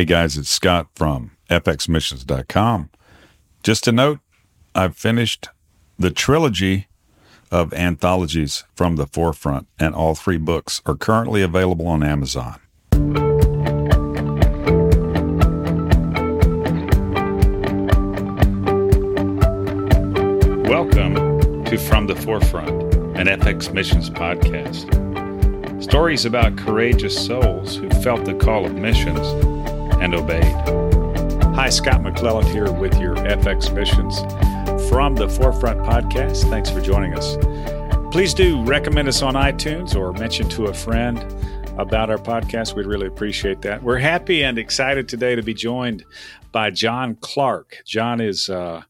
Hey guys, it's Scott from fxmissions.com. Just a note, I've finished the trilogy of anthologies from the forefront, and all three books are currently available on Amazon. Welcome to From the Forefront, an FX Missions podcast. Stories about courageous souls who felt the call of missions and obeyed. Hi, Scott McClelland here with your FX Missions from the Forefront podcast. Thanks for joining us. Please do recommend us on iTunes or mention to a friend about our podcast. We'd really appreciate that. We're happy and excited today to be joined by John Clark. John is uh,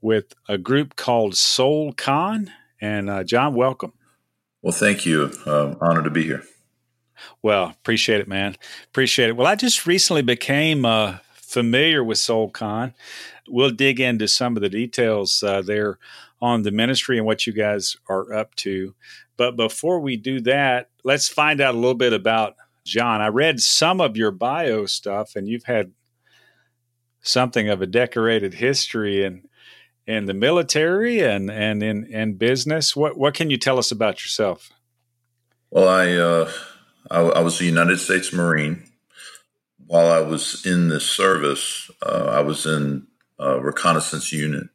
with a group called Soul Con. And uh, John, welcome. Well, thank you. Um, honored to be here. Well, appreciate it, man. Appreciate it. Well, I just recently became uh, familiar with SoulCon. We'll dig into some of the details uh, there on the ministry and what you guys are up to. But before we do that, let's find out a little bit about John. I read some of your bio stuff, and you've had something of a decorated history in in the military and and in in business. What what can you tell us about yourself? Well, I uh, I, I, was a United States Marine. While I was in this service, uh, I was in a reconnaissance unit,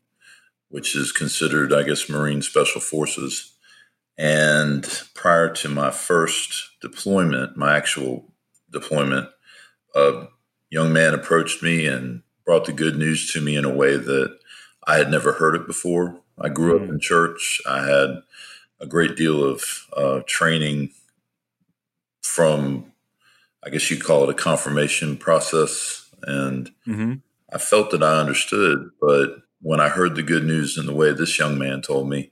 which is considered, I guess, Marine Special Forces. And prior to my first deployment, my actual deployment, a young man approached me and brought the good news to me in a way that I had never heard it before. I grew up mm. in church. I had a great deal of uh, training from, I guess you'd call it a confirmation process. And mm-hmm. I felt that I understood. But when I heard the good news in the way this young man told me,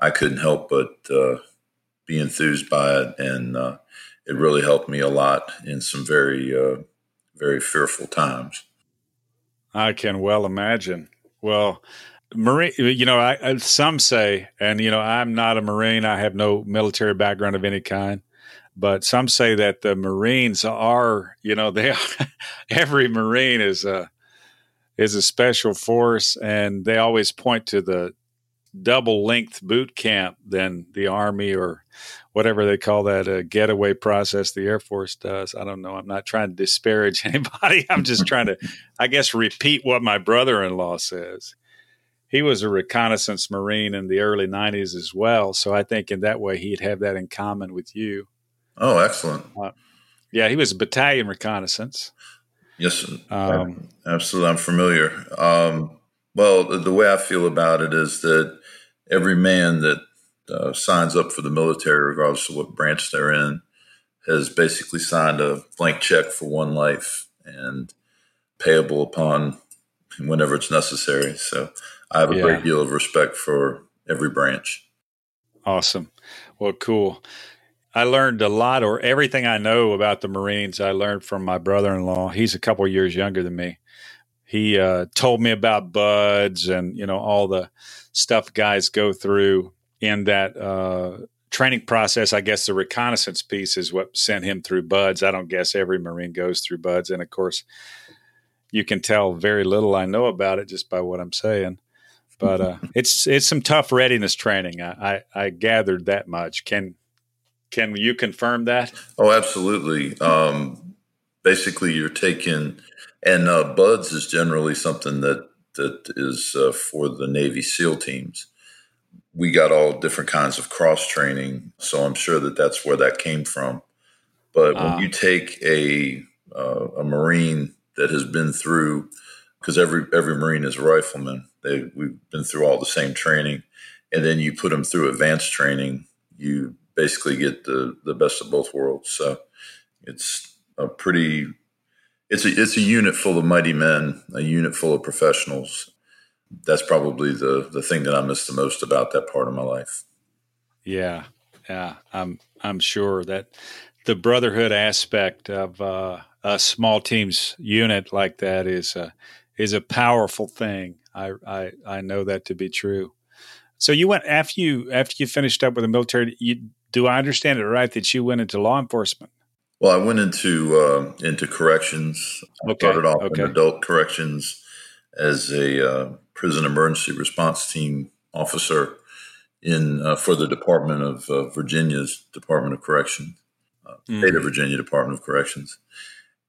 I couldn't help but uh, be enthused by it. And uh, it really helped me a lot in some very, uh, very fearful times. I can well imagine. Well, Marine, you know, I, some say, and you know, I'm not a Marine. I have no military background of any kind but some say that the Marines are, you know, they are, every Marine is a is a special force, and they always point to the double length boot camp than the Army or whatever they call that a getaway process the Air Force does. I don't know. I'm not trying to disparage anybody. I'm just trying to, I guess, repeat what my brother in law says. He was a reconnaissance Marine in the early 90s as well. So I think in that way he'd have that in common with you. Oh, excellent. Uh, yeah, he was a battalion reconnaissance. Yes, um, absolutely. I'm familiar. Um, well, the, the, way I feel about it is that every man that uh, signs up for the military, regardless of what branch they're in, has basically signed a blank check for one life and payable upon whenever it's necessary. So I have a yeah. great deal of respect for every branch. Awesome. Well, cool. I learned a lot, or everything I know about the Marines, I learned from my brother in law. He's a couple years younger than me. He uh, told me about BUD/S and you know all the stuff guys go through in that uh, training process. I guess the reconnaissance piece is what sent him through BUD/S. I don't guess every Marine goes through BUD/S, and of course, you can tell very little I know about it just by what I'm saying. But uh, it's it's some tough readiness training. I, I, I gathered that much. Can can you confirm that? Oh, absolutely. Um, basically, you're taking, and uh, BUD/S is generally something that that is uh, for the Navy SEAL teams. We got all different kinds of cross training, so I'm sure that that's where that came from. But when ah. you take a uh, a Marine that has been through, because every every Marine is a rifleman, they we've been through all the same training, and then you put them through advanced training. You basically get the the best of both worlds. So it's a pretty it's a it's a unit full of mighty men, a unit full of professionals. That's probably the the thing that I miss the most about that part of my life. Yeah, yeah, I'm I'm sure that the brotherhood aspect of uh, a small teams unit like that is a, is a powerful thing. I, I I know that to be true. So you went after you after you finished up with the military. You do I understand it right that you went into law enforcement? Well, I went into uh, into corrections. I okay. started off okay. in adult corrections as a uh, prison emergency response team officer in uh, for the Department of uh, Virginia's Department of Corrections, mm. State of Virginia Department of Corrections,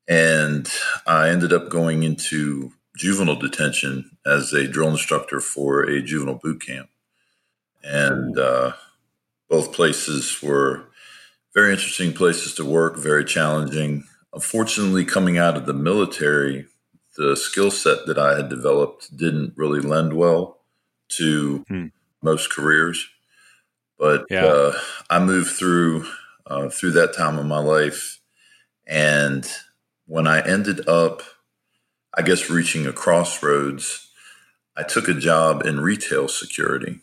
and I ended up going into juvenile detention as a drill instructor for a juvenile boot camp, and uh, both places were very interesting places to work, very challenging. Unfortunately, coming out of the military, the skill set that I had developed didn't really lend well to hmm. most careers. But yeah. uh, I moved through uh, through that time of my life, and when I ended up, I guess, reaching a crossroads, I took a job in retail security,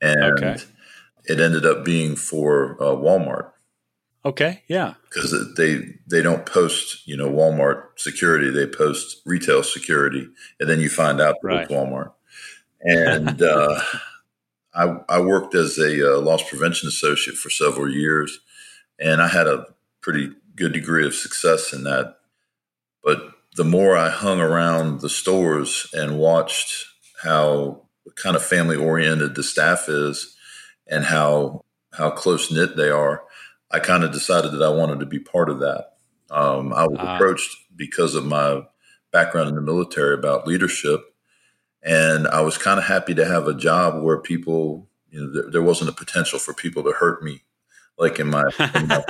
and okay. It ended up being for uh, Walmart. Okay, yeah. Because they they don't post, you know, Walmart security; they post retail security, and then you find out that right. it's Walmart. And uh, I, I worked as a uh, loss prevention associate for several years, and I had a pretty good degree of success in that. But the more I hung around the stores and watched how kind of family oriented the staff is, and how how close knit they are I kind of decided that I wanted to be part of that. Um, I was uh, approached because of my background in the military about leadership, and I was kind of happy to have a job where people, you know, there, there wasn't a potential for people to hurt me, like in my in my,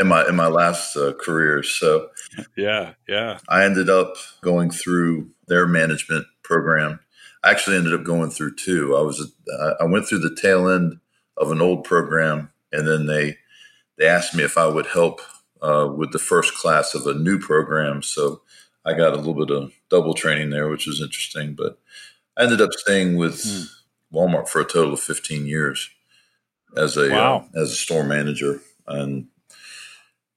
in my, in my last uh, career. So, yeah, yeah, I ended up going through their management program. I actually ended up going through two. I was I went through the tail end of an old program, and then they they asked me if I would help uh, with the first class of a new program. So I got a little bit of double training there, which was interesting. But I ended up staying with hmm. Walmart for a total of 15 years as a uh, wow. uh, as a store manager, and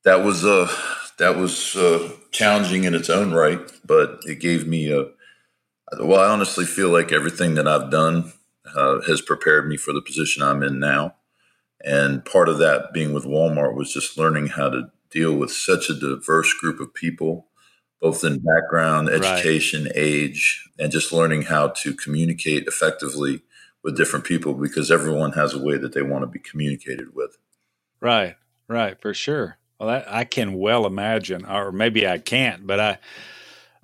that was uh, that was uh, challenging in its own right. But it gave me a well, I honestly feel like everything that I've done uh, has prepared me for the position I'm in now. And part of that being with Walmart was just learning how to deal with such a diverse group of people, both in background, education, right. age, and just learning how to communicate effectively with different people because everyone has a way that they want to be communicated with. Right, right, for sure. Well, that, I can well imagine, or maybe I can't, but I,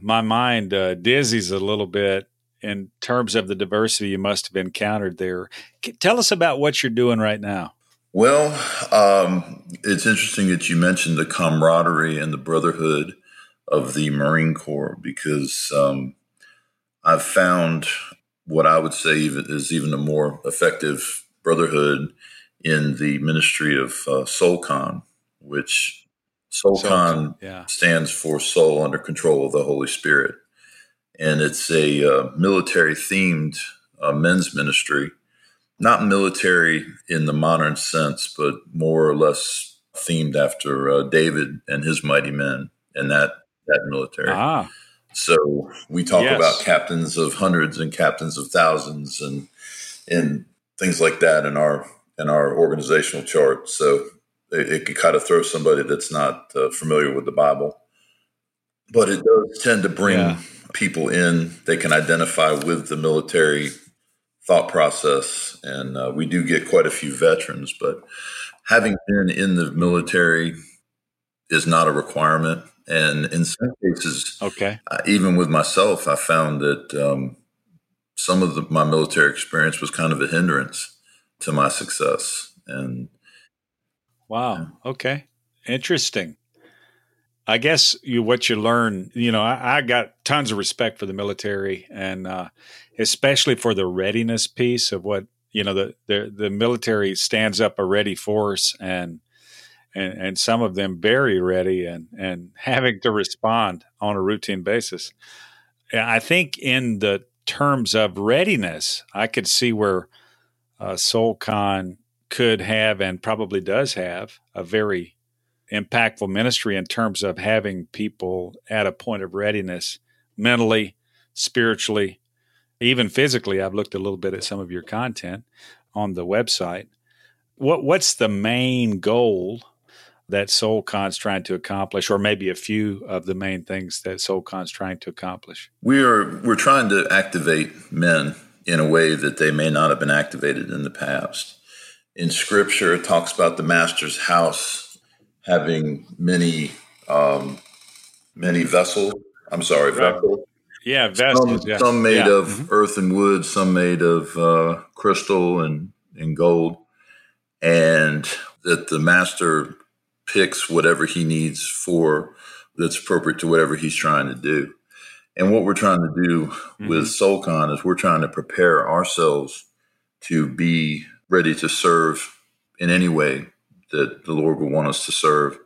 my mind uh, dizzies a little bit in terms of the diversity you must have encountered there. Tell us about what you're doing right now. Well, um, it's interesting that you mentioned the camaraderie and the brotherhood of the Marine Corps because um, I've found what I would say is even a more effective brotherhood in the ministry of uh, SOULCON, which SOULCON yeah. stands for Soul Under Control of the Holy Spirit, and it's a uh, military themed uh, men's ministry not military in the modern sense, but more or less themed after uh, David and his mighty men and that that military. Ah. So we talk yes. about captains of hundreds and captains of thousands and and things like that in our in our organizational chart. So it, it could kind of throw somebody that's not uh, familiar with the Bible, but it does tend to bring yeah. people in. They can identify with the military thought process. And uh, we do get quite a few veterans, but having been in the military is not a requirement. And in some cases, okay, uh, even with myself, I found that um, some of the, my military experience was kind of a hindrance to my success. And wow, okay, interesting. I guess you what you learn, you know, I, I got tons of respect for the military, and uh, especially for the readiness piece of what you know the the, the military stands up a ready force, and and and some of them very ready, and and having to respond on a routine basis. I think in the terms of readiness, I could see where uh, SOULCON could have and probably does have a very impactful ministry in terms of having people at a point of readiness mentally, spiritually, even physically. I've looked a little bit at some of your content on the website. What what's the main goal that SoulCon's trying to accomplish, or maybe a few of the main things that SoulCon's trying to accomplish? We are we're trying to activate men in a way that they may not have been activated in the past. In Scripture, it talks about the Master's house having many um, many vessels. I'm sorry, right. vessels. Yeah, vessels. Some, yeah. some made yeah. of mm-hmm. earth and wood, some made of uh, crystal and, and gold, and that the master picks whatever he needs for that's appropriate to whatever he's trying to do. And what we're trying to do mm-hmm. with SoulCon is we're trying to prepare ourselves to be ready to serve in any way that the Lord will want us to serve.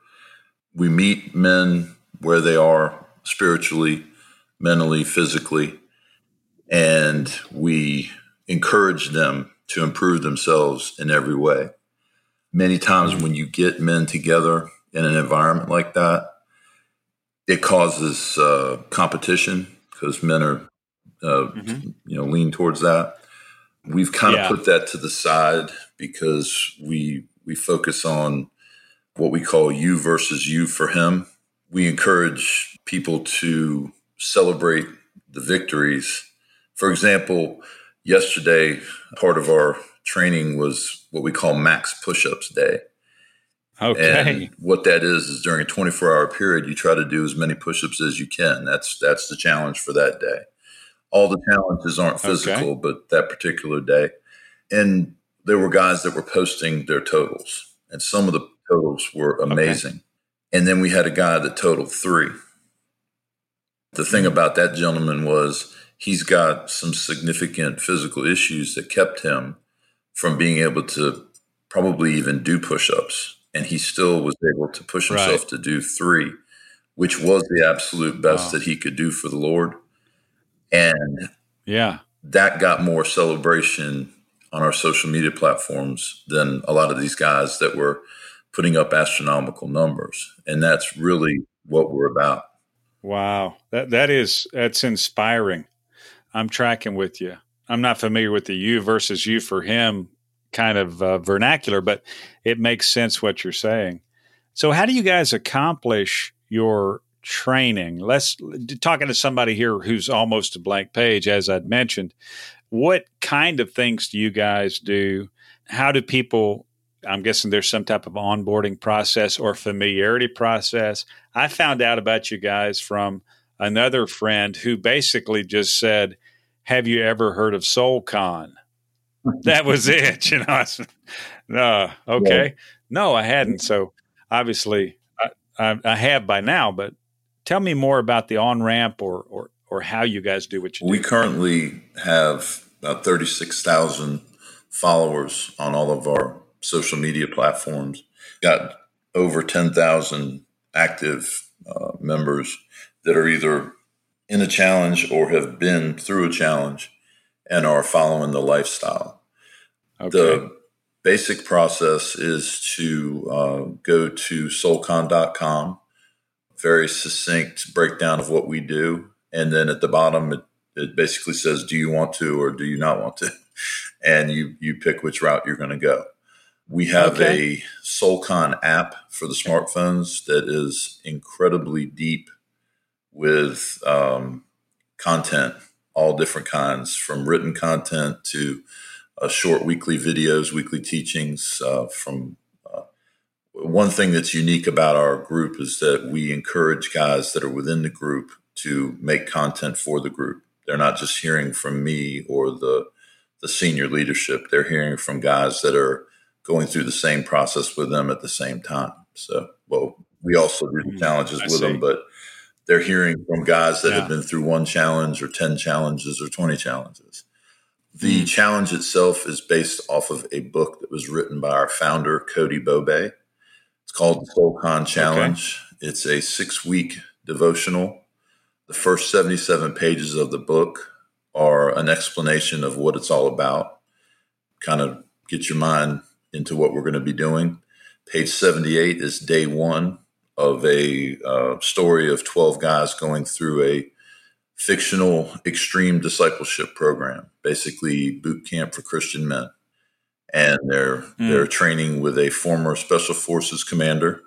We meet men where they are spiritually, mentally, physically, and we encourage them to improve themselves in every way. Many times when you get men together in an environment like that, it causes uh, competition because men are, uh, mm-hmm. you know, lean towards that. We've kind yeah. of put that to the side because we we focus on what we call you versus you for him. We encourage people to celebrate the victories. For example, yesterday, part of our training was what we call max push ups day. Okay. And what that is is during a 24 hour period, you try to do as many push ups as you can. That's that's the challenge for that day. All the challenges aren't physical, okay. but that particular day. And there were guys that were posting their totals, and some of the totals were amazing. Okay. And then we had a guy that totaled three. The thing about that gentleman was he's got some significant physical issues that kept him from being able to probably even do push ups. And he still was able to push himself right. to do three, which was the absolute best wow. that he could do for the Lord. And yeah, that got more celebration on our social media platforms than a lot of these guys that were putting up astronomical numbers. And that's really what we're about. Wow. That that is that's inspiring. I'm tracking with you. I'm not familiar with the you versus you for him kind of uh, vernacular, but it makes sense what you're saying. So, how do you guys accomplish your training? Let's talking to somebody here who's almost a blank page, as I'd mentioned. What kind of things do you guys do? How do people? I'm guessing there's some type of onboarding process or familiarity process. I found out about you guys from another friend who basically just said, have you ever heard of SoulCon? that was it. You know, no, okay, yeah. no, I hadn't. So obviously, I, I, have by now. But tell me more about the on ramp or or or how you guys do what you do. We currently have about thirty six thousand followers on all of our social media platforms. Got over ten thousand active uh, members that are either in a challenge or have been through a challenge and are following the lifestyle. Okay. The basic process is to uh, go to soulcon.com, very succinct breakdown of what we do. And then at the bottom, it, it basically says, do you want to or do you not want to? And you, you pick which route you're going to go. We have okay. a SoulCon app for the smartphones that is incredibly deep with um, content, all different kinds, from written content to uh, short weekly videos, weekly teachings. Uh, from one thing that's unique about our group is that we encourage guys that are within the group to make content for the group. They're not just hearing from me or the the senior leadership. They're hearing from guys that are going through the same process with them at the same time. So, well, we also do the mm-hmm. challenges I with see. them, but they're hearing from guys that yeah. have been through one challenge or 10 challenges or 20 challenges. The mm. challenge itself is based off of a book that was written by our founder, Cody Bobay. Called the SoulCon Challenge. Okay. It's a six week devotional. The first 77 pages of the book are an explanation of what it's all about, kind of get your mind into what we're going to be doing. Page 78 is day one of a uh, story of 12 guys going through a fictional extreme discipleship program, basically boot camp for Christian men. And they're mm. they're training with a former special forces commander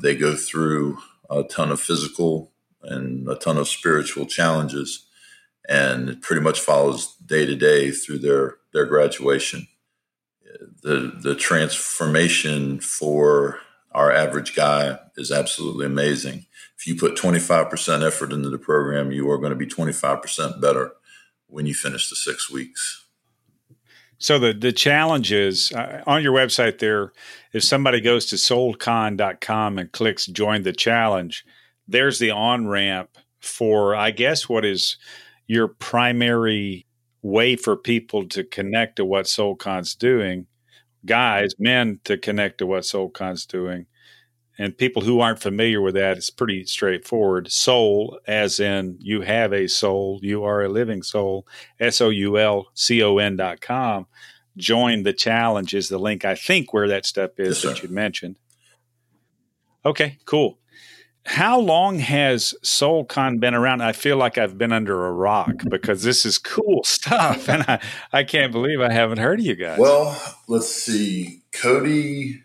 They go through a ton of physical and a ton of spiritual challenges, and it pretty much follows day to day through their their graduation. The the transformation for our average guy is absolutely amazing. If you put 25% effort into the program, you are going to be 25% better when you finish the six weeks. So the the challenge is uh, on your website there. If somebody goes to soulcon.com and clicks join the challenge, there's the on ramp for I guess what is your primary way for people to connect to what SoulCon's doing, guys, men to connect to what SoulCon's doing. And people who aren't familiar with that, it's pretty straightforward. Soul, as in you have a soul, you are a living soul, S O U L C O N dot com. Join the challenge is the link, I think, where that stuff is yes, that you mentioned. Okay, cool. How long has SoulCon been around? I feel like I've been under a rock because this is cool stuff. And I, I can't believe I haven't heard of you guys. Well, let's see. Cody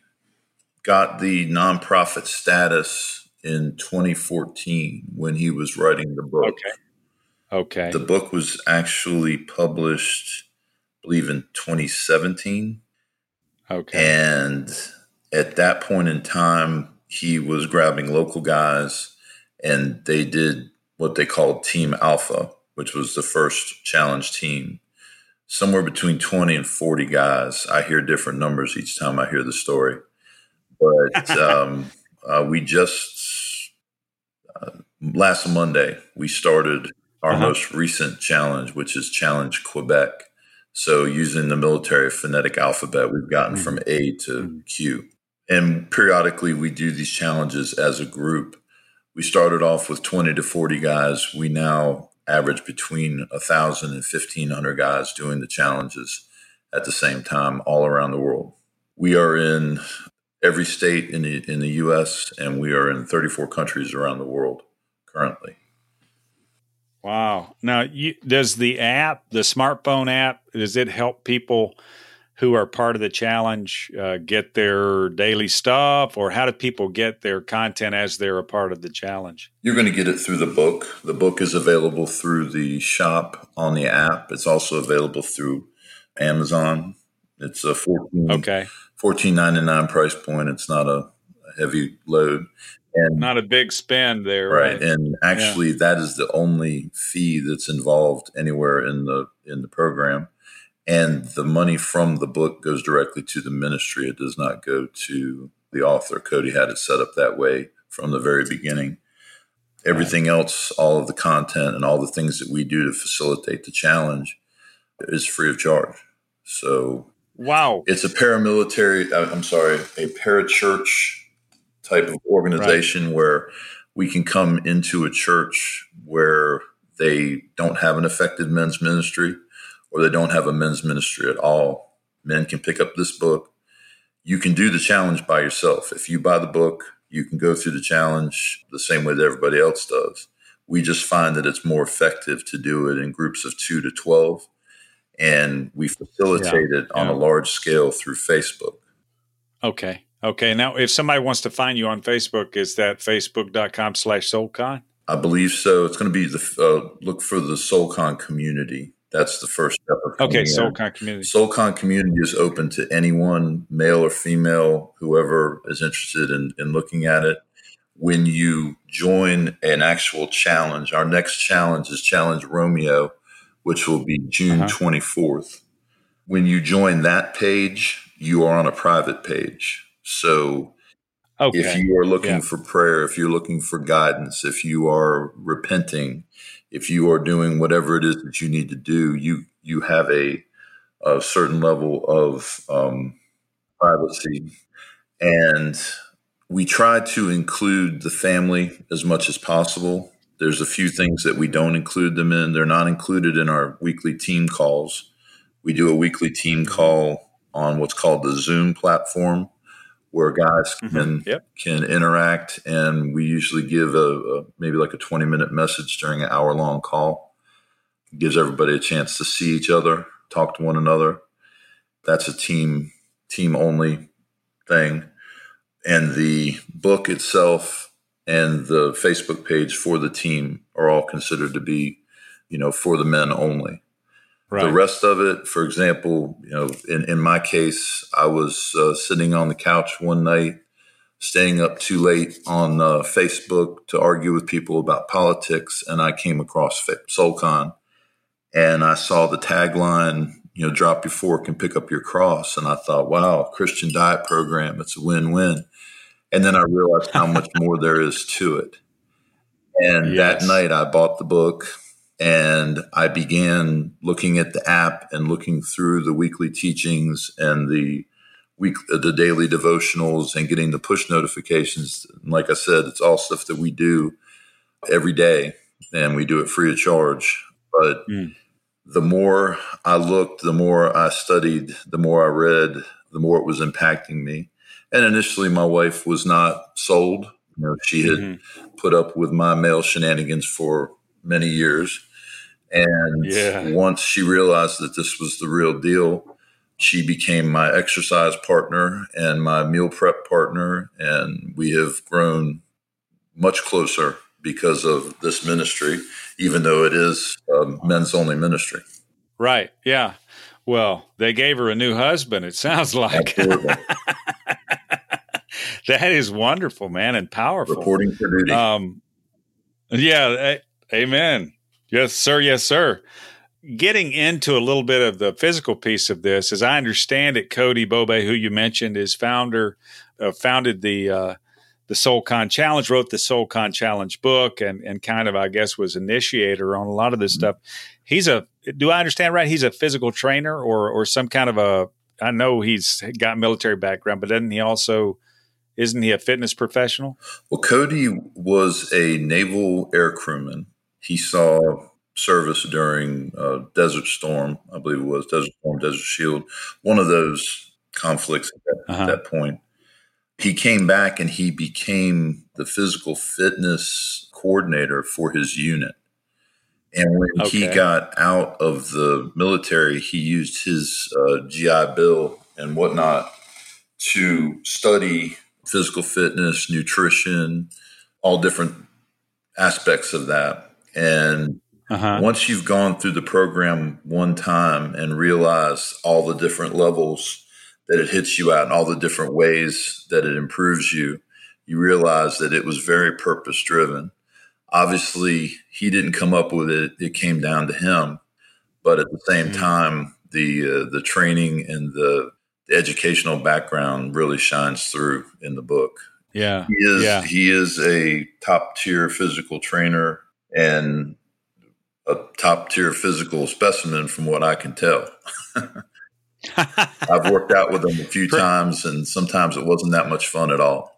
got the nonprofit status in 2014 when he was writing the book. Okay. Okay. The book was actually published, I believe, in 2017. Okay. And at that point in time, he was grabbing local guys and they did what they called Team Alpha, which was the first challenge team. Somewhere between 20 and 40 guys. I hear different numbers each time I hear the story. But um, uh, we just, uh, last Monday, we started our uh-huh. most recent challenge, which is Challenge Quebec. So using the military phonetic alphabet, we've gotten mm-hmm. from A to mm-hmm. Q. And periodically, we do these challenges as a group. We started off with 20 to 40 guys. We now average between 1,000 and 1,500 guys doing the challenges at the same time all around the world. We are in every state in the, in the U.S., and we are in 34 countries around the world currently. Wow. Now, you, does the app, the smartphone app, does it help people – who are part of the challenge uh, get their daily stuff, or how do people get their content as they're a part of the challenge? You're going to get it through the book. The book is available through the shop on the app. It's also available through Amazon. It's a 14 okay 14.99 price point. It's not a heavy load. And not a big spend there, right? right? And actually, yeah. that is the only fee that's involved anywhere in the in the program and the money from the book goes directly to the ministry. It does not go to the author. Cody had it set up that way from the very beginning. Everything else, all of the content and all the things that we do to facilitate the challenge is free of charge. So, wow. It's a paramilitary, uh, I'm sorry, a parachurch type of organization right. where we can come into a church where they don't have an effective men's ministry or they don't have a men's ministry at all, men can pick up this book. You can do the challenge by yourself. If you buy the book, you can go through the challenge the same way that everybody else does. We just find that it's more effective to do it in groups of two to 12. And we facilitate yeah, it on yeah. a large scale through Facebook. Okay. Okay. Now, if somebody wants to find you on Facebook, is that facebook.com slash SoulCon? I believe so. It's going to be the uh, look for the SoulCon community. That's the first step. okay, SoulCon community. SoulCon community is open to anyone, male or female, whoever is interested in, in looking at it. When you join an actual challenge, our next challenge is Challenge Romeo, which will be June uh-huh. 24th. When you join that page, you are on a private page. So okay. if you are looking yeah. for prayer, if you're looking for guidance, if you are repenting, if you are doing whatever it is that you need to do, you you have a, a certain level of um, privacy, and we try to include the family as much as possible. There's a few things that we don't include them in. They're not included in our weekly team calls. We do a weekly team call on what's called the Zoom platform, where guys mm-hmm. can mm-hmm. yep. can interact, and we usually give a, a, maybe like a twenty minute message during an hour long call. It gives everybody a chance to see each other, talk to one another. That's a team team only thing. and the book itself and the Facebook page for the team are all considered to be, you know, for the men only. Right. The rest of it, for example, you know, in, in my case, I was uh, sitting on the couch one night, staying up too late on uh, Facebook to argue with people about politics, and I came across SoulCon, and I saw the tagline, you know, drop your fork and pick up your cross, and I thought, wow, Christian diet program, it's a win-win. And then I realized how much more there is to it. And yes. that night, I bought the book and I began looking at the app and looking through the weekly teachings and the week the daily devotionals and getting the push notifications. And like I said, it's all stuff that we do every day, and we do it free of charge. But mm. the more I looked, the more I studied, the more I read, the more it was impacting me. And initially, my wife was not sold. You know, she had mm-hmm. put up with my male shenanigans for many years. And yeah. once she realized that this was the real deal, she became my exercise partner and my meal prep partner. And we have grown much closer because of this ministry, even though it is a men's only ministry. Right. Yeah. Well, they gave her a new husband, it sounds like. that is wonderful, man, and powerful. Reporting for duty. Um, yeah. Amen. Yes, sir. Yes, sir. Getting into a little bit of the physical piece of this, as I understand it, Cody Bobay, who you mentioned, is founder, uh, founded the uh, the SoulCon Challenge, wrote the SoulCon Challenge book, and and kind of, I guess, was initiator on a lot of this mm-hmm. stuff. He's a. Do I understand right? He's a physical trainer or or some kind of a. I know he's got military background, but doesn't he also? Isn't he a fitness professional? Well, Cody was a naval air crewman he saw service during uh, Desert Storm, I believe it was Desert Storm, Desert Shield, one of those conflicts at that, uh-huh. at that point. He came back and he became the physical fitness coordinator for his unit. And when okay. he got out of the military, he used his uh, GI Bill and whatnot to study physical fitness, nutrition, all different aspects of that. And uh-huh. once you've gone through the program one time and realize all the different levels that it hits you at and all the different ways that it improves you, you realize that it was very purpose driven. Obviously, he didn't come up with it; it came down to him. But at the same mm-hmm. time, the uh, the training and the, the educational background really shines through in the book. Yeah, he is. Yeah. He is a top tier physical trainer and a top tier physical specimen from what I can tell. I've worked out with him a few times, and sometimes it wasn't that much fun at all.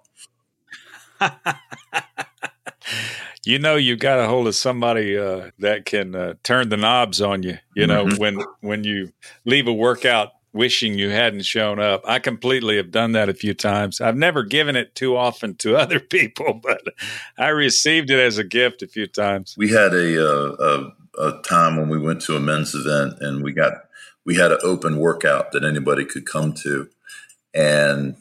you know, you got a hold of somebody uh, that can uh, turn the knobs on you. You know, mm-hmm. when when you leave a workout wishing you hadn't shown up. I completely have done that a few times. I've never given it too often to other people, but I received it as a gift a few times. We had a, uh, a, a time when we went to a men's event and we got we had an open workout that anybody could come to, and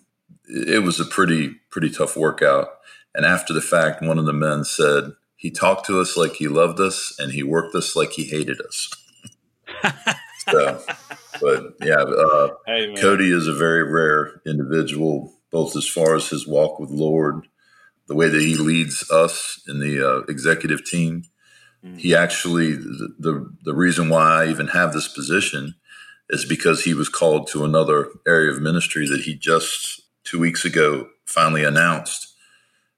it was a pretty pretty tough workout. And after the fact, one of the men said he talked to us like he loved us, and he worked us like he hated us. so but yeah, uh, hey, Cody is a very rare individual, both as far as his walk with Lord, the way that he leads us in the uh, executive team. Mm-hmm. He actually the, the the reason why I even have this position is because he was called to another area of ministry that he just two weeks ago finally announced,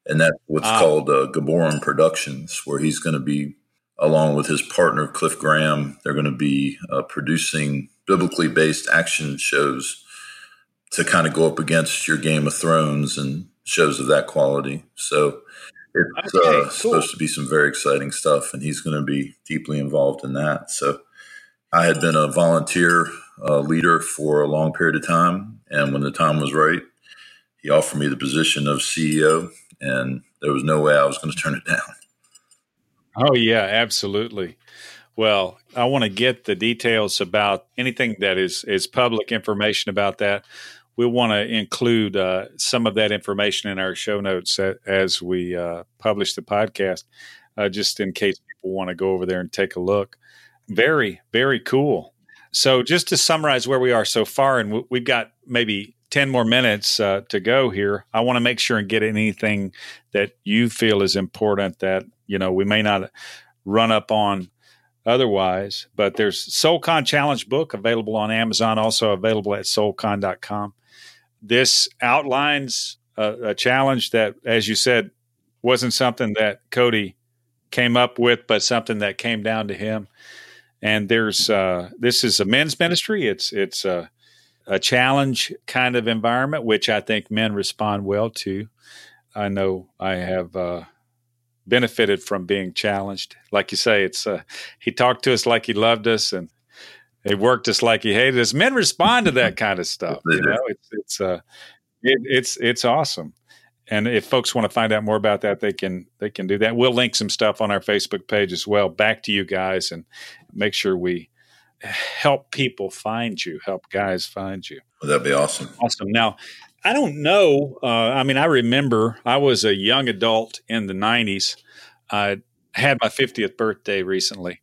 and that's what's ah. called uh, Gibborim Productions, where he's going to be along with his partner Cliff Graham. They're going to be uh, producing biblically based action shows to kind of go up against your Game of Thrones and shows of that quality. So it's okay, uh, cool. supposed to be some very exciting stuff, and he's going to be deeply involved in that. So I had been a volunteer uh, leader for a long period of time, and when the time was right, he offered me the position of CEO, and there was no way I was going to turn it down. Oh yeah, absolutely. Well, I want to get the details about anything that is is public information about that. we want to include uh, some of that information in our show notes as we uh, publish the podcast, uh, just in case people want to go over there and take a look. Very, very cool. So, just to summarize where we are so far, and we've got maybe 10 more minutes uh, to go here. I want to make sure and get anything that you feel is important that, you know, we may not run up on otherwise. But there's SoulCon Challenge book available on Amazon, also available at soulcon.com. This outlines a, a challenge that, as you said, wasn't something that Cody came up with, but something that came down to him. And there's uh, this is a men's ministry. It's it's a, a challenge kind of environment, which I think men respond well to. I know I have uh, benefited from being challenged. Like you say, it's uh, he talked to us like he loved us, and he worked us like he hated us. Men respond to that kind of stuff. you know, it's it's uh, it, it's it's awesome. And if folks want to find out more about that, they can they can do that. We'll link some stuff on our Facebook page as well. Back to you guys, and make sure we help people find you, help guys find you. Well, that'd be awesome. Awesome. Now, I don't know. Uh, I mean, I remember I was a young adult in the 90s. I had my 50th birthday recently.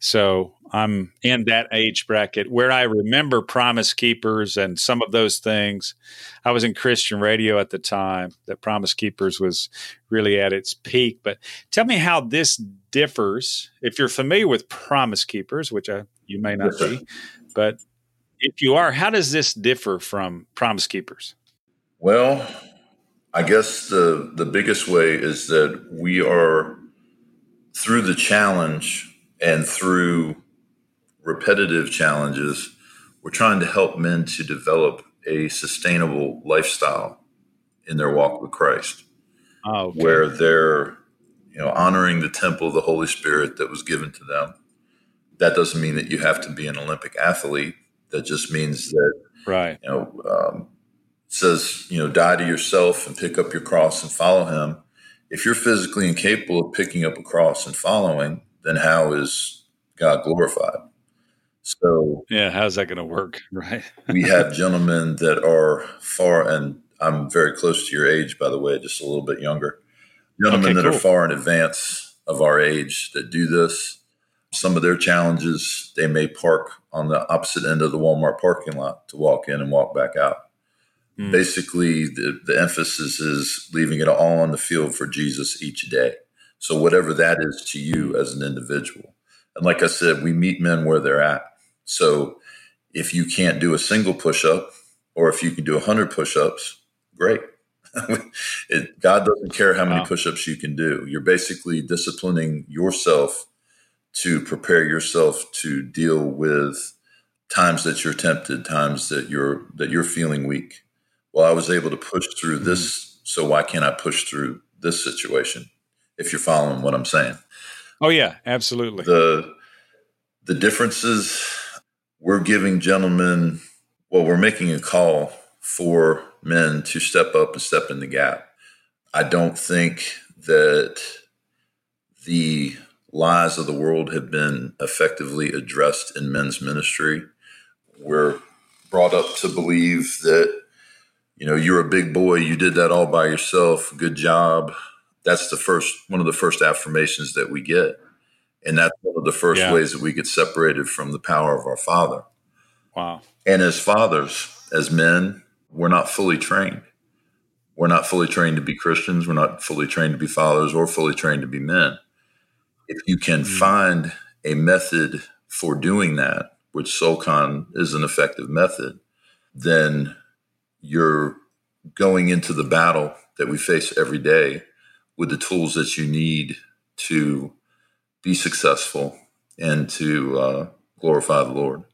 So I'm in that age bracket where I remember Promise Keepers and some of those things. I was in Christian radio at the time that Promise Keepers was really at its peak. But tell me how this differs. If you're familiar with Promise Keepers, which I, you may not be, but if you are, how does this differ from Promise Keepers? Well, I guess the the biggest way is that we are through the challenge and through repetitive challenges, we're trying to help men to develop a sustainable lifestyle in their walk with Christ. Oh, okay. Where they're you know honoring the temple of the Holy Spirit that was given to them. That doesn't mean that you have to be an Olympic athlete. That just means that right. You know, um, says, you know, die to yourself and pick up your cross and follow him. If you're physically incapable of picking up a cross and following, then how is God glorified? So, yeah, how's that going to work? Right. we have gentlemen that are far, and I'm very close to your age, by the way, just a little bit younger. Gentlemen okay, that cool. are far in advance of our age that do this. Some of their challenges, they may park on the opposite end of the Walmart parking lot to walk in and walk back out Mm. Basically, the, the emphasis is leaving it all on the field for Jesus each day. So, whatever that is to you as an individual. And like I said, we meet men where they're at. So, if you can't do a single push up, or if you can do 100 push ups, great. it, God doesn't care how many wow. push ups you can do. You're basically disciplining yourself to prepare yourself to deal with times that you're tempted, times that you're that you're feeling weak well, I was able to push through mm-hmm. this, so why can't I push through this situation? If you're following what I'm saying. Oh yeah, absolutely. The the differences we're giving gentlemen well, we're making a call for men to step up and step in the gap. I don't think that the lies of the world have been effectively addressed in men's ministry. We're brought up to believe that you know, you're a big boy. You did that all by yourself. Good job. That's the first one of the first affirmations that we get, and that's one of the first yeah. ways that we get separated from the power of our Father. Wow. And as fathers, as men, we're not fully trained. We're not fully trained to be Christians. We're not fully trained to be fathers or fully trained to be men. If you can mm-hmm. find a method for doing that, which SoulCon is an effective method, then you're going into the battle that we face every day with the tools that you need to be successful and to uh, glorify the Lord.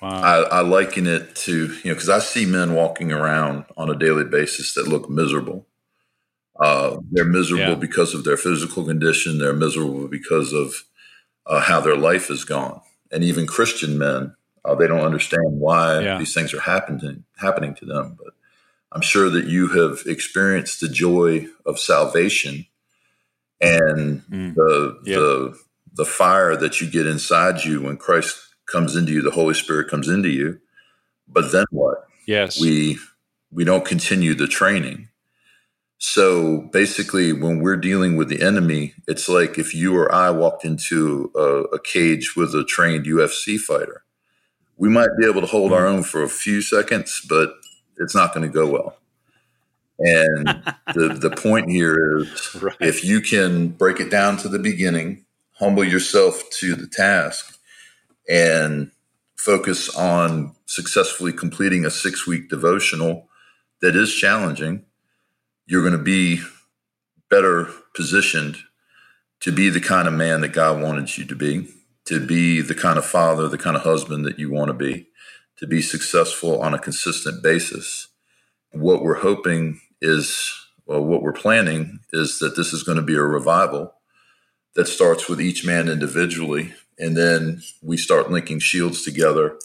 Wow. I, I, liken it to, you know, because I see men walking around on a daily basis that look miserable. Uh, they're miserable yeah. because of their physical condition. They're miserable because of uh, how their life has gone. And even Christian men uh, they don't understand why yeah. these things are happening happening to them. But I'm sure that you have experienced the joy of salvation and mm. the yep. the the fire that you get inside you when Christ comes into you, the Holy Spirit comes into you. But then what? Yes. We we don't continue the training. So basically, when we're dealing with the enemy, it's like if you or I walked into a, a cage with a trained UFC fighter. We might be able to hold our mm. own for a few seconds, but it's not going to go well. And the, the point here is right. if you can break it down to the beginning, humble yourself to the task, and focus on successfully completing a six week devotional that is challenging, you're going to be better positioned to be the kind of man that God wanted you to be, to be the kind of father, the kind of husband that you want to be, to be successful on a consistent basis. What we're hoping is, well, what we're planning is that this is going to be a revival that starts with each man individually, and then we start linking shields together,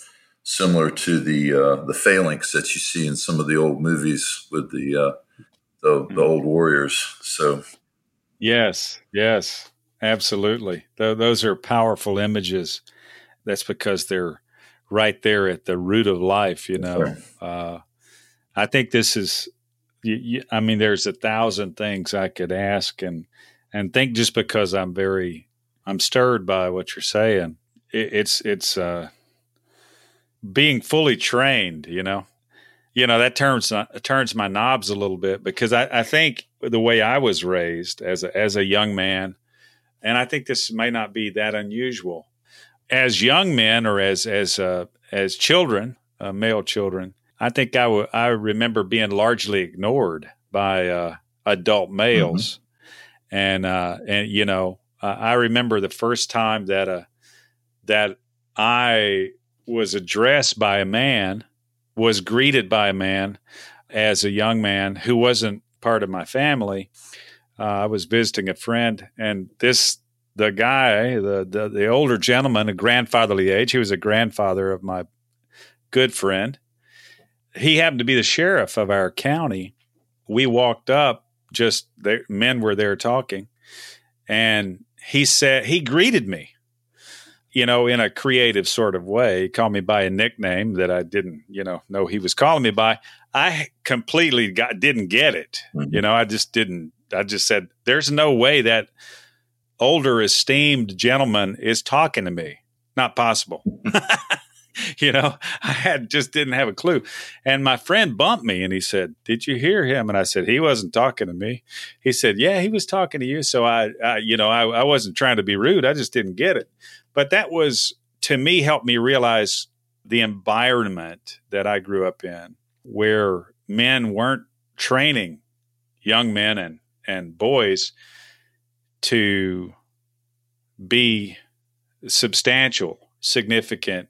similar to the uh, the phalanx that you see in some of the old movies with the uh, the, the old warriors. So, yes, yes, absolutely. Th- those are powerful images. That's because they're right there at the root of life. You know, right. uh, I think this is. You, you, I mean, there's a thousand things I could ask and and think just because I'm very I'm stirred by what you're saying. It, it's it's uh, being fully trained. You know, you know that turns uh, turns my knobs a little bit because I, I think the way I was raised as a, as a young man, and I think this may not be that unusual. As young men or as as uh, as children, uh, male children, I think I, w- I remember being largely ignored by uh, adult males, mm-hmm. and uh, and you know I remember the first time that uh, that I was addressed by a man was greeted by a man as a young man who wasn't part of my family. Uh, I was visiting a friend, and this the guy, the, the the older gentleman, a grandfatherly age. He was a grandfather of my good friend. He happened to be the sheriff of our county. We walked up, just the men were there talking, and he said he greeted me you know, in a creative sort of way. He called me by a nickname that I didn't, you know, know he was calling me by. I completely got didn't get it. Mm-hmm. You know, I just didn't. I just said, "There's no way that older esteemed gentleman is talking to me. Not possible." you know, I had just didn't have a clue. And my friend bumped me and he said, "Did you hear him?" And I said, "He wasn't talking to me." He said, "Yeah, he was talking to you." So I, I you know, I, I wasn't trying to be rude. I just didn't get it. But that was to me helped me realize the environment that I grew up in, where men weren't training young men and and boys to be substantial, significant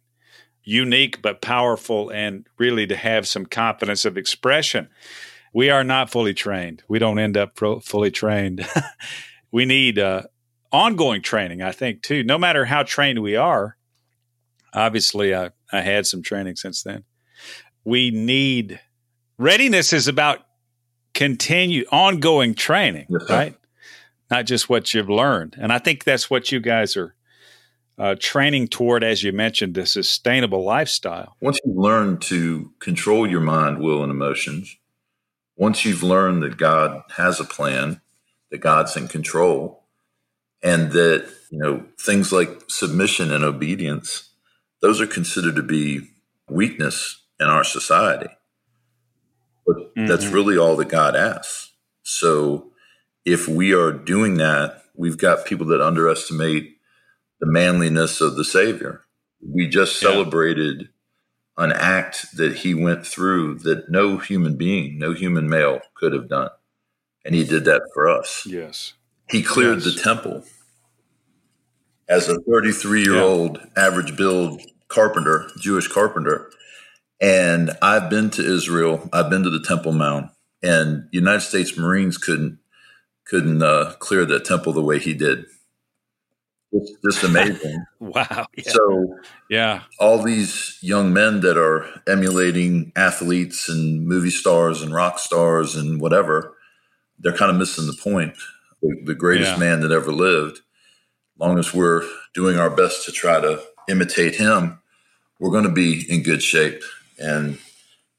unique but powerful and really to have some confidence of expression. We are not fully trained. We don't end up pro- fully trained. we need uh, ongoing training, I think, too. No matter how trained we are, obviously, I, I had some training since then. We need readiness is about continue ongoing training, yes, right? Not just what you've learned. And I think that's what you guys are uh, training toward, as you mentioned, a sustainable lifestyle. Once you learn to control your mind, will, and emotions, once you've learned that God has a plan, that God's in control, and that you know things like submission and obedience, those are considered to be weakness in our society. But mm-hmm. that's really all that God asks. So if we are doing that, we've got people that underestimate the manliness of the Savior. We just celebrated yeah. an act that he went through that no human being, no human male could have done. And he did that for us. Yes. He cleared yes. the temple as a 33 year old average build carpenter, Jewish carpenter. And I've been to Israel. I've been to the Temple Mount, and United States Marines couldn't couldn't uh, clear that temple the way he did. It's just amazing. wow. Yeah. So, yeah, all these young men that are emulating athletes and movie stars and rock stars and whatever, they're kind of missing the point. The, the greatest yeah. man that ever lived. Long as we're doing our best to try to imitate him, we're going to be in good shape. And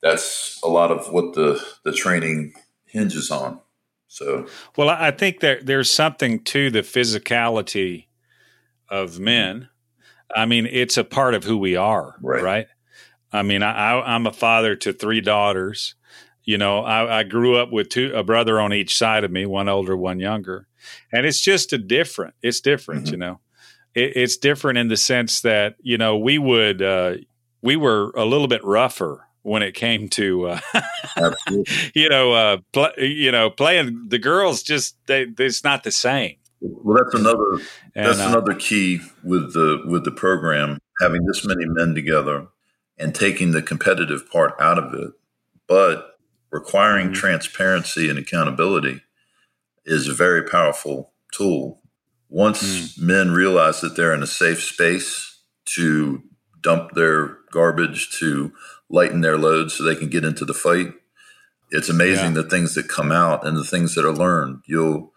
that's a lot of what the the training hinges on. So, well, I think there there's something to the physicality of men. I mean, it's a part of who we are, right? right? I mean, I, I'm a father to three daughters. You know, I, I grew up with two a brother on each side of me, one older, one younger, and it's just a different. It's different, mm-hmm. you know. It, it's different in the sense that you know we would uh, we were a little bit rougher when it came to uh, you know uh, pl- you know playing the girls just they, it's not the same well that's another and, that's uh, another key with the with the program having this many men together and taking the competitive part out of it but requiring mm-hmm. transparency and accountability is a very powerful tool once mm. men realize that they're in a safe space to dump their garbage to lighten their load so they can get into the fight. It's amazing yeah. the things that come out and the things that are learned. You'll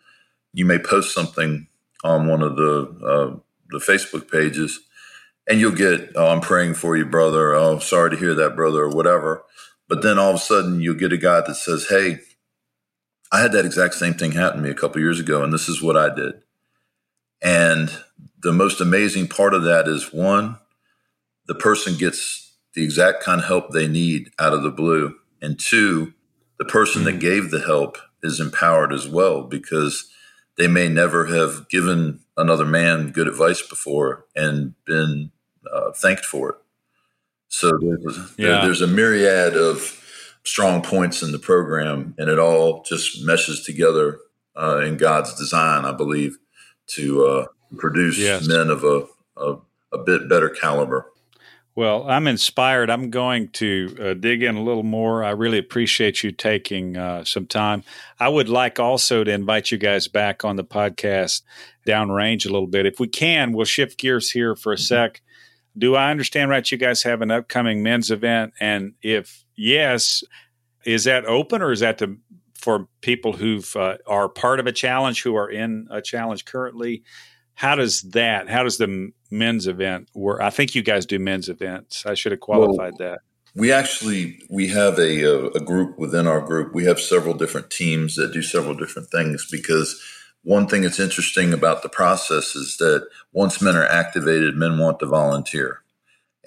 you may post something on one of the uh, the Facebook pages, and you'll get, "Oh, I'm praying for you, brother." "Oh, sorry to hear that, brother," or whatever. But then all of a sudden, you'll get a guy that says, "Hey, I had that exact same thing happen to me a couple years ago, and this is what I did." And the most amazing part of that is one, the person gets the exact kind of help they need out of the blue. And two, the person mm-hmm. that gave the help is empowered as well because they may never have given another man good advice before and been uh, thanked for it. So there's, yeah. there, there's a myriad of strong points in the program, and it all just meshes together uh, in God's design, I believe, to uh, produce yes. men of a, a, a bit better caliber. Well, I'm inspired. I'm going to uh, dig in a little more. I really appreciate you taking uh, some time. I would like also to invite you guys back on the podcast downrange a little bit. If we can, we'll shift gears here for a mm-hmm. sec. Do I understand right? You guys have an upcoming men's event. And if yes, is that open or is that for people who uh, are part of a challenge, who are in a challenge currently? How does that how does the men's event work i think you guys do men's events. I should have qualified well, that. we actually we have a, uh, a group within our group. We have several different teams that do several different things because one thing that's interesting about the process is that once men are activated men want to volunteer.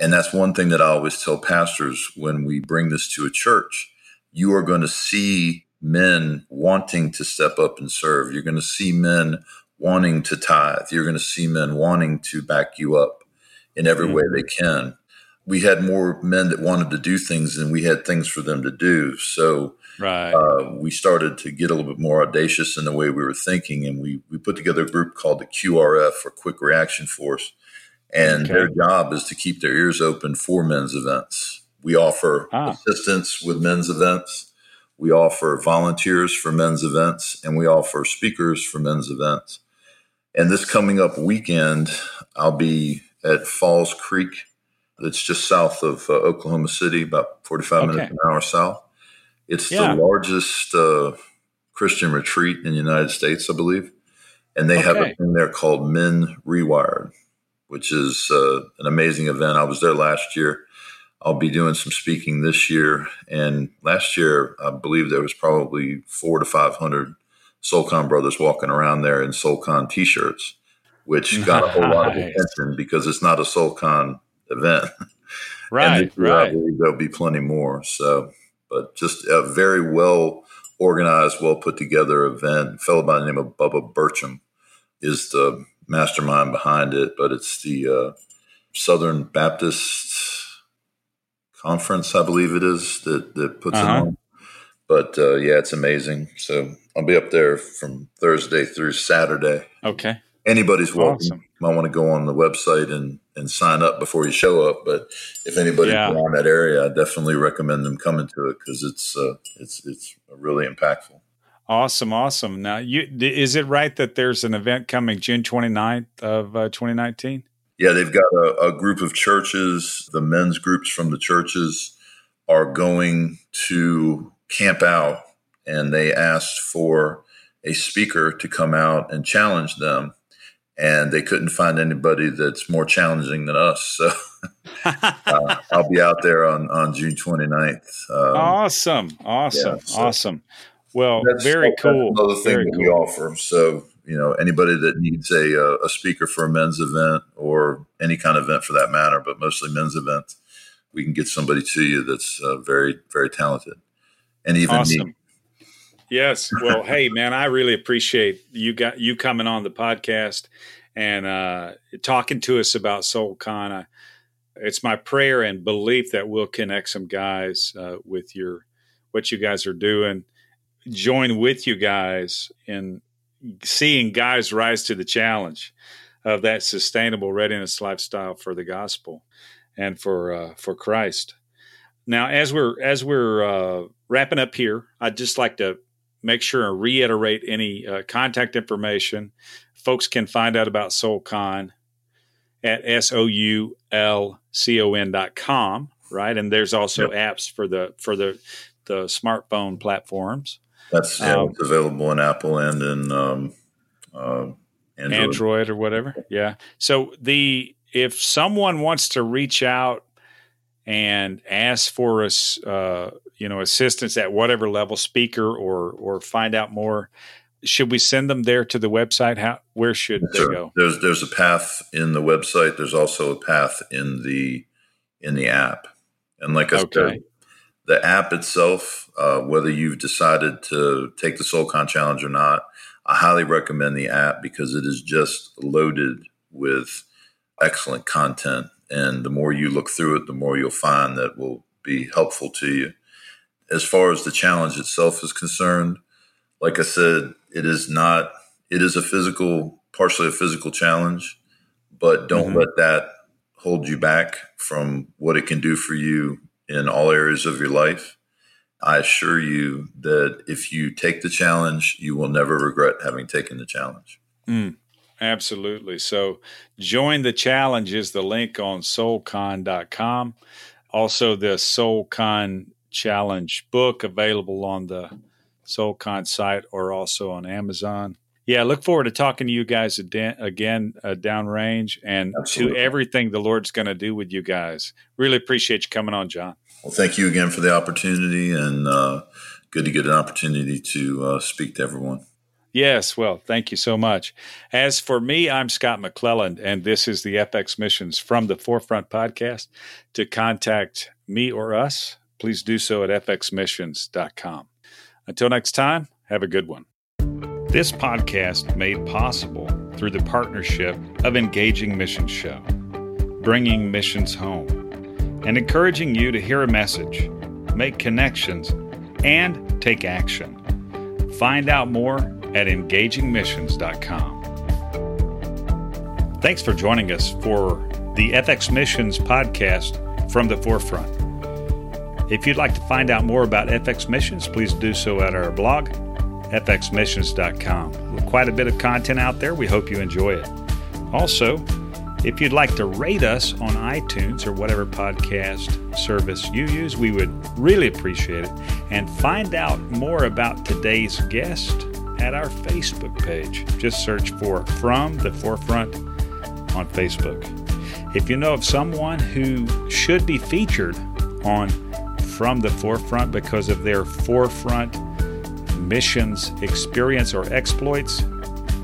And that's one thing that i always tell pastors when we bring this to a church. You are going to see men wanting to step up and serve. You're going to see men wanting to tithe. You're going to see men wanting to back you up in every mm-hmm. way they can. We had more men that wanted to do things than we had things for them to do. So right. uh, we started to get a little bit more audacious in the way we were thinking. And we, we put together a group called the QRF or Quick Reaction Force. And okay. their job is to keep their ears open for men's events. We offer ah. assistance with men's events. We offer volunteers for men's events and we offer speakers for men's events. And this coming up weekend, I'll be at Falls Creek. It's just south of uh, Oklahoma City, about 45 okay. minutes an hour south. It's yeah. the largest uh, Christian retreat in the United States, I believe. And they okay. have a thing there called Men Rewired, which is uh, an amazing event. I was there last year. I'll be doing some speaking this year. And last year, I believe there was probably four to 500 SoulCon brothers walking around there in SoulCon t-shirts, which got a whole lot of attention because it's not a SoulCon event. Right, right. there'll be plenty more. So, but just a very well organized, well put together event. A fellow by the name of Bubba Burcham is the mastermind behind it, but it's the uh, Southern Baptist Conference, I believe it is, that, that puts uh-huh. it on. But uh, yeah, it's amazing. So I'll be up there from Thursday through Saturday. Okay. Anybody's welcome. Awesome. Might want to go on the website and, and sign up before you show up. But if anybody's yeah. around that area, I definitely recommend them coming to it because it's uh, it's it's really impactful. Awesome, awesome. Now, you is it right that there's an event coming June 29th of uh, 2019? Yeah, they've got a, a group of churches. The men's groups from the churches are going to camp out and they asked for a speaker to come out and challenge them. and they couldn't find anybody that's more challenging than us. So uh, I'll be out there on, on June 29th. Um, awesome. Awesome. Yeah, so awesome. Well, very cool. another thing very that cool. we offer. So, you know, anybody that needs a, uh, a speaker for a men's event or any kind of event for that matter, but mostly men's events, we can get somebody to you that's uh, very, very talented. And even awesome. me. Yes. Well, hey, man, I really appreciate you got you coming on the podcast and uh, talking to us about SoulCon. I, it's my prayer and belief that we'll connect some guys uh, with your what you guys are doing. Join with you guys in seeing guys rise to the challenge of that sustainable readiness lifestyle for the gospel and for uh, for Christ. Now, as we're as we're uh, wrapping up here, I'd just like to make sure and reiterate any uh, contact information. Folks can find out about SoulCon at S O U L C O N dot com, right? And there's also yep. apps for the for the the smartphone platforms. That's um, available in Apple and in um, uh, Android. Android or whatever. Yeah. So the if someone wants to reach out and ask for us, uh, you know, assistance at whatever level, speaker or or find out more. Should we send them there to the website? How where should they go? There's there's a path in the website. There's also a path in the in the app. And like I okay. said, the app itself, uh, whether you've decided to take the SoulCon challenge or not, I highly recommend the app because it is just loaded with excellent content and the more you look through it, the more you'll find that will be helpful to you. As far as the challenge itself is concerned, like I said, it is not, it is a physical, partially a physical challenge, but don't mm-hmm. let that hold you back from what it can do for you in all areas of your life. I assure you that if you take the challenge, you will never regret having taken the challenge. Mm. Absolutely. So join the challenge is the link on soulcon.com. Also, the SoulCon challenge book available on the SoulCon site or also on Amazon. Yeah, look forward to talking to you guys again uh, downrange and Absolutely. to everything the Lord's going to do with you guys. Really appreciate you coming on, John. Well, thank you again for the opportunity and uh, good to get an opportunity to uh, speak to everyone. Yes, well, thank you so much. As for me, I'm Scott McClelland, and this is the FX Missions from the Forefront podcast. To contact me or us, please do so at fxmissions.com. Until next time, have a good one. This podcast made possible through the partnership of Engaging Missions Show, bringing missions home, and encouraging you to hear a message, make connections, and take action. Find out more at engagingmissions.com. Thanks for joining us for the FX Missions podcast from the forefront. If you'd like to find out more about FX Missions, please do so at our blog, fxmissions.com. With quite a bit of content out there, we hope you enjoy it. Also, if you'd like to rate us on iTunes or whatever podcast service you use, we would really appreciate it. And find out more about today's guest at our Facebook page. Just search for From the Forefront on Facebook. If you know of someone who should be featured on From the Forefront because of their forefront missions experience or exploits,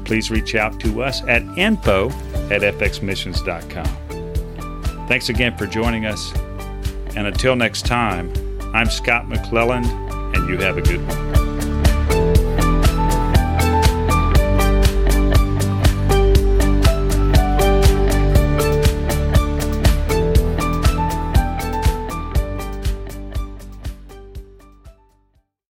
please reach out to us at info at fxmissions.com. Thanks again for joining us. And until next time, I'm Scott McClelland, and you have a good one.